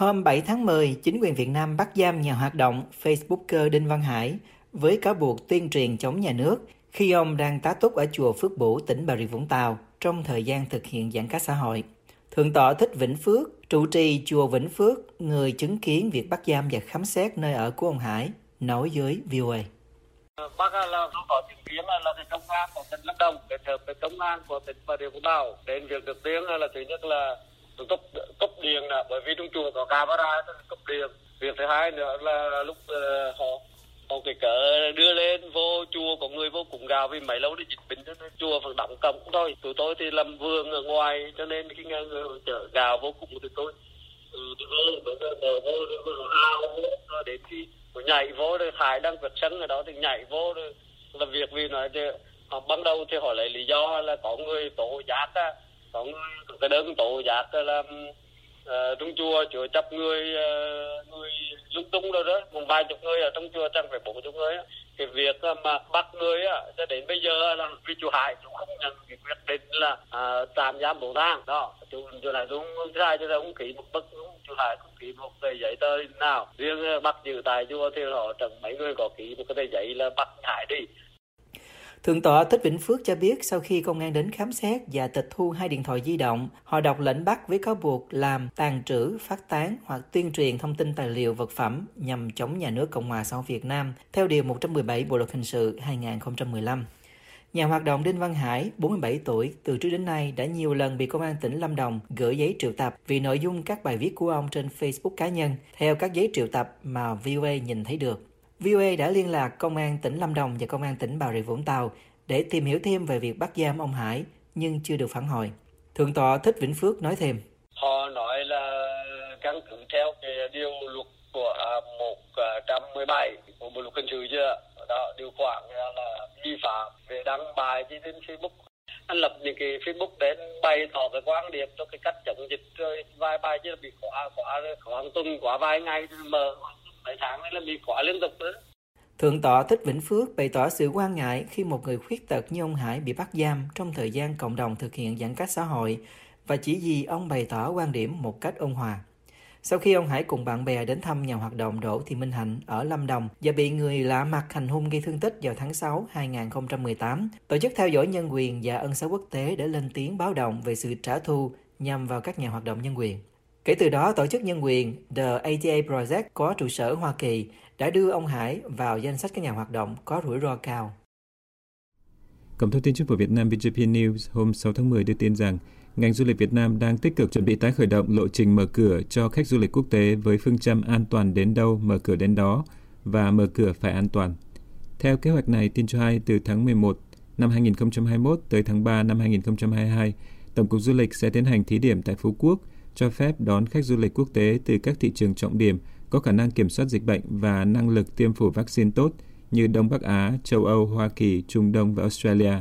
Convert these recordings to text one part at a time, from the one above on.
Hôm 7 tháng 10, chính quyền Việt Nam bắt giam nhà hoạt động Facebooker Đinh Văn Hải với cáo buộc tuyên truyền chống nhà nước khi ông đang tá túc ở chùa Phước Bủ, tỉnh Bà Rịa Vũng Tàu trong thời gian thực hiện giãn cách xã hội. Thượng tọa Thích Vĩnh Phước, trụ trì chùa Vĩnh Phước, người chứng kiến việc bắt giam và khám xét nơi ở của ông Hải, nói với VOA. Bác là có chứng kiến là, là công an của tỉnh Lâm Đồng kết hợp với công an của tỉnh Bà Rịa Vũng Tàu đến việc được tiếng là thứ nhất là cấp cấp điện là bởi vì trong chùa có camera cấp điện việc thứ hai nữa là lúc uh, họ họ cái cỡ đưa lên vô chùa có người vô cùng gào vì mấy lâu đi dịch bệnh cho nên chùa phải đóng cổng thôi. Tụi tôi thì làm vườn ở ngoài cho nên khi nghe người chở gào vô cùng thì tôi ừ, tôi vô vô ao vô đến khi nhảy vô rồi hải đang vượt sân ở đó thì nhảy vô rồi làm việc vì nói thì họ ban đầu thì họ lấy lý do là có người tổ giác á có người có cái đơn tổ giác là uh, trong chùa chùa chấp người uh, người lung tung đâu đó. Một vài chục người ở trong chùa chẳng phải bốn chục người cái việc ờ, mà bắt người á cho đến bây giờ là vì chùa hải cũng không nhận cái quyết định là uh, tạm giam bốn tháng. Đó chùa chùa này cũng sai cho nên cũng ký một bức chùa hải cũng ký một cái giấy tờ nào. Riêng bắt giữ tại chùa thì họ chẳng mấy người có ký một cái giấy là bắt hải đi. Thượng tọa Thích Vĩnh Phước cho biết sau khi công an đến khám xét và tịch thu hai điện thoại di động, họ đọc lệnh bắt với cáo buộc làm, tàn trữ, phát tán hoặc tuyên truyền thông tin tài liệu vật phẩm nhằm chống nhà nước Cộng hòa xã hội Việt Nam theo Điều 117 Bộ Luật Hình sự 2015. Nhà hoạt động Đinh Văn Hải, 47 tuổi, từ trước đến nay đã nhiều lần bị công an tỉnh Lâm Đồng gửi giấy triệu tập vì nội dung các bài viết của ông trên Facebook cá nhân, theo các giấy triệu tập mà VOA nhìn thấy được. VOA đã liên lạc Công an tỉnh Lâm Đồng và Công an tỉnh Bà Rịa Vũng Tàu để tìm hiểu thêm về việc bắt giam ông Hải, nhưng chưa được phản hồi. Thượng tọa Thích Vĩnh Phước nói thêm. Họ nói là căn cứ theo cái điều luật của à, 117 của Bộ luật hình sự chưa? Đó, điều khoản là vi phạm về đăng bài trên Facebook anh lập những cái Facebook đến bày tỏ cái quan điểm cho cái cách chống dịch rồi vài bài chứ bị khóa khóa khóa tuần khóa vài ngày mở mấy tháng này là bị quá liên tục nữa. Thượng tọa Thích Vĩnh Phước bày tỏ sự quan ngại khi một người khuyết tật như ông Hải bị bắt giam trong thời gian cộng đồng thực hiện giãn cách xã hội và chỉ vì ông bày tỏ quan điểm một cách ôn hòa. Sau khi ông Hải cùng bạn bè đến thăm nhà hoạt động Đỗ Thị Minh Hạnh ở Lâm Đồng và bị người lạ mặt hành hung gây thương tích vào tháng 6 2018, Tổ chức theo dõi nhân quyền và ân xá quốc tế đã lên tiếng báo động về sự trả thù nhằm vào các nhà hoạt động nhân quyền. Kể từ đó, tổ chức nhân quyền The ATA Project có trụ sở Hoa Kỳ đã đưa ông Hải vào danh sách các nhà hoạt động có rủi ro cao. Cổng thông tin chính phủ Việt Nam VGP News hôm 6 tháng 10 đưa tin rằng ngành du lịch Việt Nam đang tích cực chuẩn bị tái khởi động lộ trình mở cửa cho khách du lịch quốc tế với phương châm an toàn đến đâu mở cửa đến đó và mở cửa phải an toàn. Theo kế hoạch này, tin cho hay từ tháng 11 năm 2021 tới tháng 3 năm 2022, Tổng cục Du lịch sẽ tiến hành thí điểm tại Phú Quốc cho phép đón khách du lịch quốc tế từ các thị trường trọng điểm có khả năng kiểm soát dịch bệnh và năng lực tiêm phủ vaccine tốt như Đông Bắc Á, châu Âu, Hoa Kỳ, Trung Đông và Australia.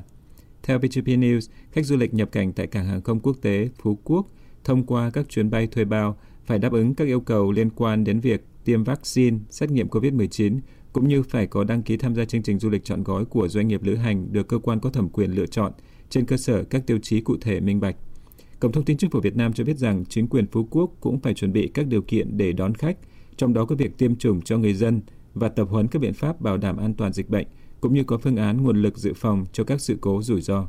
Theo VGP News, khách du lịch nhập cảnh tại cảng hàng không quốc tế Phú Quốc thông qua các chuyến bay thuê bao phải đáp ứng các yêu cầu liên quan đến việc tiêm vaccine, xét nghiệm COVID-19 cũng như phải có đăng ký tham gia chương trình du lịch chọn gói của doanh nghiệp lữ hành được cơ quan có thẩm quyền lựa chọn trên cơ sở các tiêu chí cụ thể minh bạch. Cổng thông tin chính phủ Việt Nam cho biết rằng chính quyền Phú Quốc cũng phải chuẩn bị các điều kiện để đón khách, trong đó có việc tiêm chủng cho người dân và tập huấn các biện pháp bảo đảm an toàn dịch bệnh, cũng như có phương án nguồn lực dự phòng cho các sự cố rủi ro.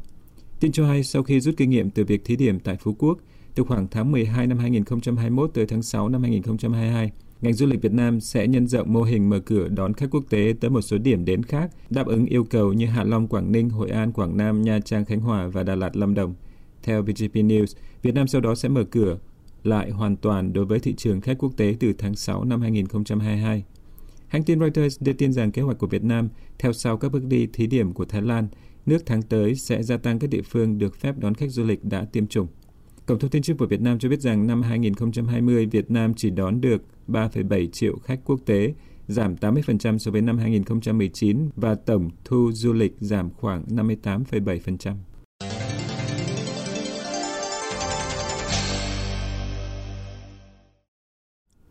Tin cho hay sau khi rút kinh nghiệm từ việc thí điểm tại Phú Quốc, từ khoảng tháng 12 năm 2021 tới tháng 6 năm 2022, ngành du lịch Việt Nam sẽ nhân rộng mô hình mở cửa đón khách quốc tế tới một số điểm đến khác, đáp ứng yêu cầu như Hạ Long, Quảng Ninh, Hội An, Quảng Nam, Nha Trang, Khánh Hòa và Đà Lạt, Lâm Đồng – theo VGP News, Việt Nam sau đó sẽ mở cửa lại hoàn toàn đối với thị trường khách quốc tế từ tháng 6 năm 2022. Hãng tin Reuters đưa tin rằng kế hoạch của Việt Nam theo sau các bước đi thí điểm của Thái Lan, nước tháng tới sẽ gia tăng các địa phương được phép đón khách du lịch đã tiêm chủng. Cổng thông tin chính phủ Việt Nam cho biết rằng năm 2020 Việt Nam chỉ đón được 3,7 triệu khách quốc tế, giảm 80% so với năm 2019 và tổng thu du lịch giảm khoảng 58,7%.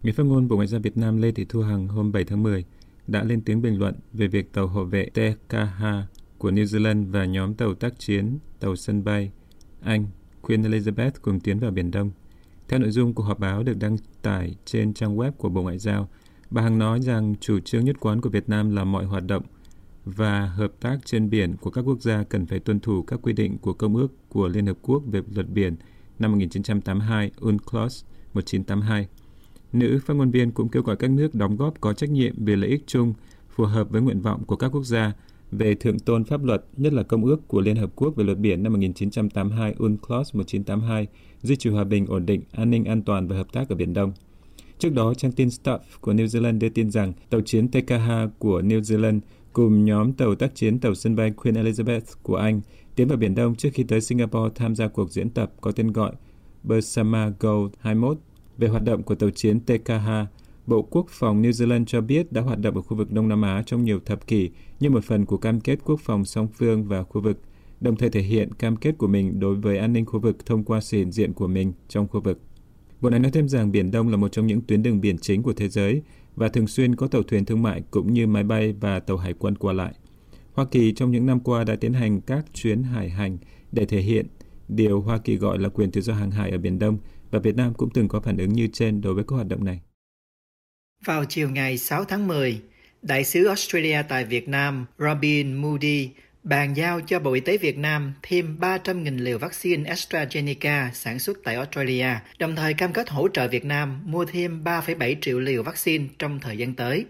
Người phát ngôn Bộ Ngoại giao Việt Nam Lê Thị Thu Hằng hôm 7 tháng 10 đã lên tiếng bình luận về việc tàu hộ vệ TKH của New Zealand và nhóm tàu tác chiến, tàu sân bay Anh, Queen Elizabeth cùng tiến vào Biển Đông. Theo nội dung của họp báo được đăng tải trên trang web của Bộ Ngoại giao. Bà Hằng nói rằng chủ trương nhất quán của Việt Nam là mọi hoạt động và hợp tác trên biển của các quốc gia cần phải tuân thủ các quy định của Công ước của Liên Hợp Quốc về luật biển năm 1982 UNCLOS 1982. Nữ phát ngôn viên cũng kêu gọi các nước đóng góp có trách nhiệm về lợi ích chung phù hợp với nguyện vọng của các quốc gia về thượng tôn pháp luật, nhất là Công ước của Liên Hợp Quốc về luật biển năm 1982 UNCLOS 1982, duy trì hòa bình, ổn định, an ninh, an toàn và hợp tác ở Biển Đông. Trước đó, trang tin Stuff của New Zealand đưa tin rằng tàu chiến TKH của New Zealand cùng nhóm tàu tác chiến tàu sân bay Queen Elizabeth của Anh tiến vào Biển Đông trước khi tới Singapore tham gia cuộc diễn tập có tên gọi Bersama Gold 21 về hoạt động của tàu chiến TKH, Bộ Quốc phòng New Zealand cho biết đã hoạt động ở khu vực Đông Nam Á trong nhiều thập kỷ như một phần của cam kết quốc phòng song phương và khu vực, đồng thời thể hiện cam kết của mình đối với an ninh khu vực thông qua sự hiện diện của mình trong khu vực. Bộ này nói thêm rằng Biển Đông là một trong những tuyến đường biển chính của thế giới và thường xuyên có tàu thuyền thương mại cũng như máy bay và tàu hải quân qua lại. Hoa Kỳ trong những năm qua đã tiến hành các chuyến hải hành để thể hiện điều Hoa Kỳ gọi là quyền tự do hàng hải ở Biển Đông và Việt Nam cũng từng có phản ứng như trên đối với các hoạt động này. Vào chiều ngày 6 tháng 10, Đại sứ Australia tại Việt Nam Robin Moody bàn giao cho Bộ Y tế Việt Nam thêm 300.000 liều vaccine AstraZeneca sản xuất tại Australia, đồng thời cam kết hỗ trợ Việt Nam mua thêm 3,7 triệu liều vaccine trong thời gian tới.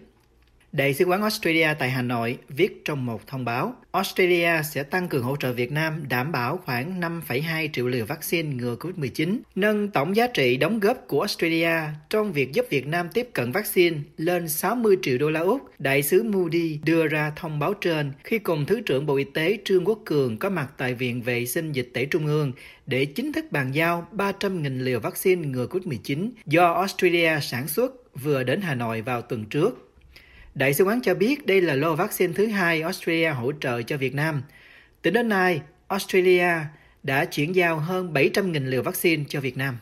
Đại sứ quán Australia tại Hà Nội viết trong một thông báo, Australia sẽ tăng cường hỗ trợ Việt Nam đảm bảo khoảng 5,2 triệu liều vaccine ngừa COVID-19, nâng tổng giá trị đóng góp của Australia trong việc giúp Việt Nam tiếp cận vaccine lên 60 triệu đô la Úc. Đại sứ Moody đưa ra thông báo trên khi cùng Thứ trưởng Bộ Y tế Trương Quốc Cường có mặt tại Viện Vệ sinh Dịch tễ Trung ương để chính thức bàn giao 300.000 liều vaccine ngừa COVID-19 do Australia sản xuất vừa đến Hà Nội vào tuần trước. Đại sứ quán cho biết đây là lô vaccine thứ hai Australia hỗ trợ cho Việt Nam. Tính đến nay, Australia đã chuyển giao hơn 700.000 liều vaccine cho Việt Nam.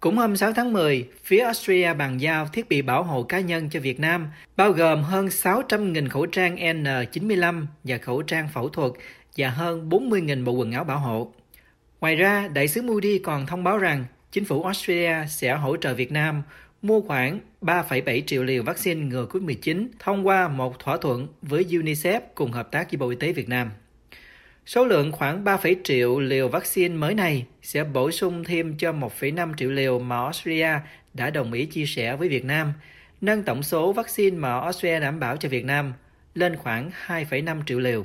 Cũng hôm 6 tháng 10, phía Australia bàn giao thiết bị bảo hộ cá nhân cho Việt Nam, bao gồm hơn 600.000 khẩu trang N95 và khẩu trang phẫu thuật và hơn 40.000 bộ quần áo bảo hộ. Ngoài ra, đại sứ Moody còn thông báo rằng chính phủ Australia sẽ hỗ trợ Việt Nam mua khoảng 3,7 triệu liều vaccine ngừa COVID-19 thông qua một thỏa thuận với UNICEF cùng hợp tác với Bộ Y tế Việt Nam. Số lượng khoảng 3,7 triệu liều vaccine mới này sẽ bổ sung thêm cho 1,5 triệu liều mà Australia đã đồng ý chia sẻ với Việt Nam, nâng tổng số vaccine mà Australia đảm bảo cho Việt Nam lên khoảng 2,5 triệu liều.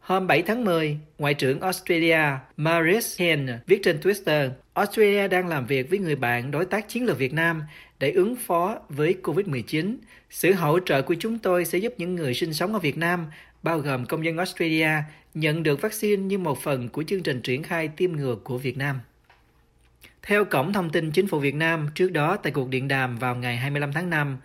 Hôm 7 tháng 10, Ngoại trưởng Australia Maurice Hen viết trên Twitter, Australia đang làm việc với người bạn đối tác chiến lược Việt Nam để ứng phó với COVID-19. Sự hỗ trợ của chúng tôi sẽ giúp những người sinh sống ở Việt Nam, bao gồm công dân Australia, nhận được vaccine như một phần của chương trình triển khai tiêm ngừa của Việt Nam. Theo Cổng Thông tin Chính phủ Việt Nam, trước đó tại cuộc điện đàm vào ngày 25 tháng 5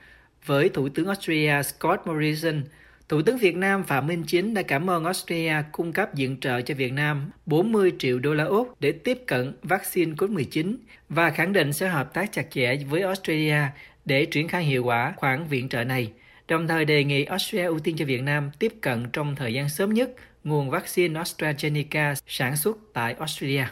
với Thủ tướng Australia Scott Morrison, Thủ tướng Việt Nam Phạm Minh Chính đã cảm ơn Australia cung cấp viện trợ cho Việt Nam 40 triệu đô la Úc để tiếp cận vaccine COVID-19 và khẳng định sẽ hợp tác chặt chẽ với Australia để triển khai hiệu quả khoản viện trợ này, đồng thời đề nghị Australia ưu tiên cho Việt Nam tiếp cận trong thời gian sớm nhất nguồn vaccine AstraZeneca sản xuất tại Australia.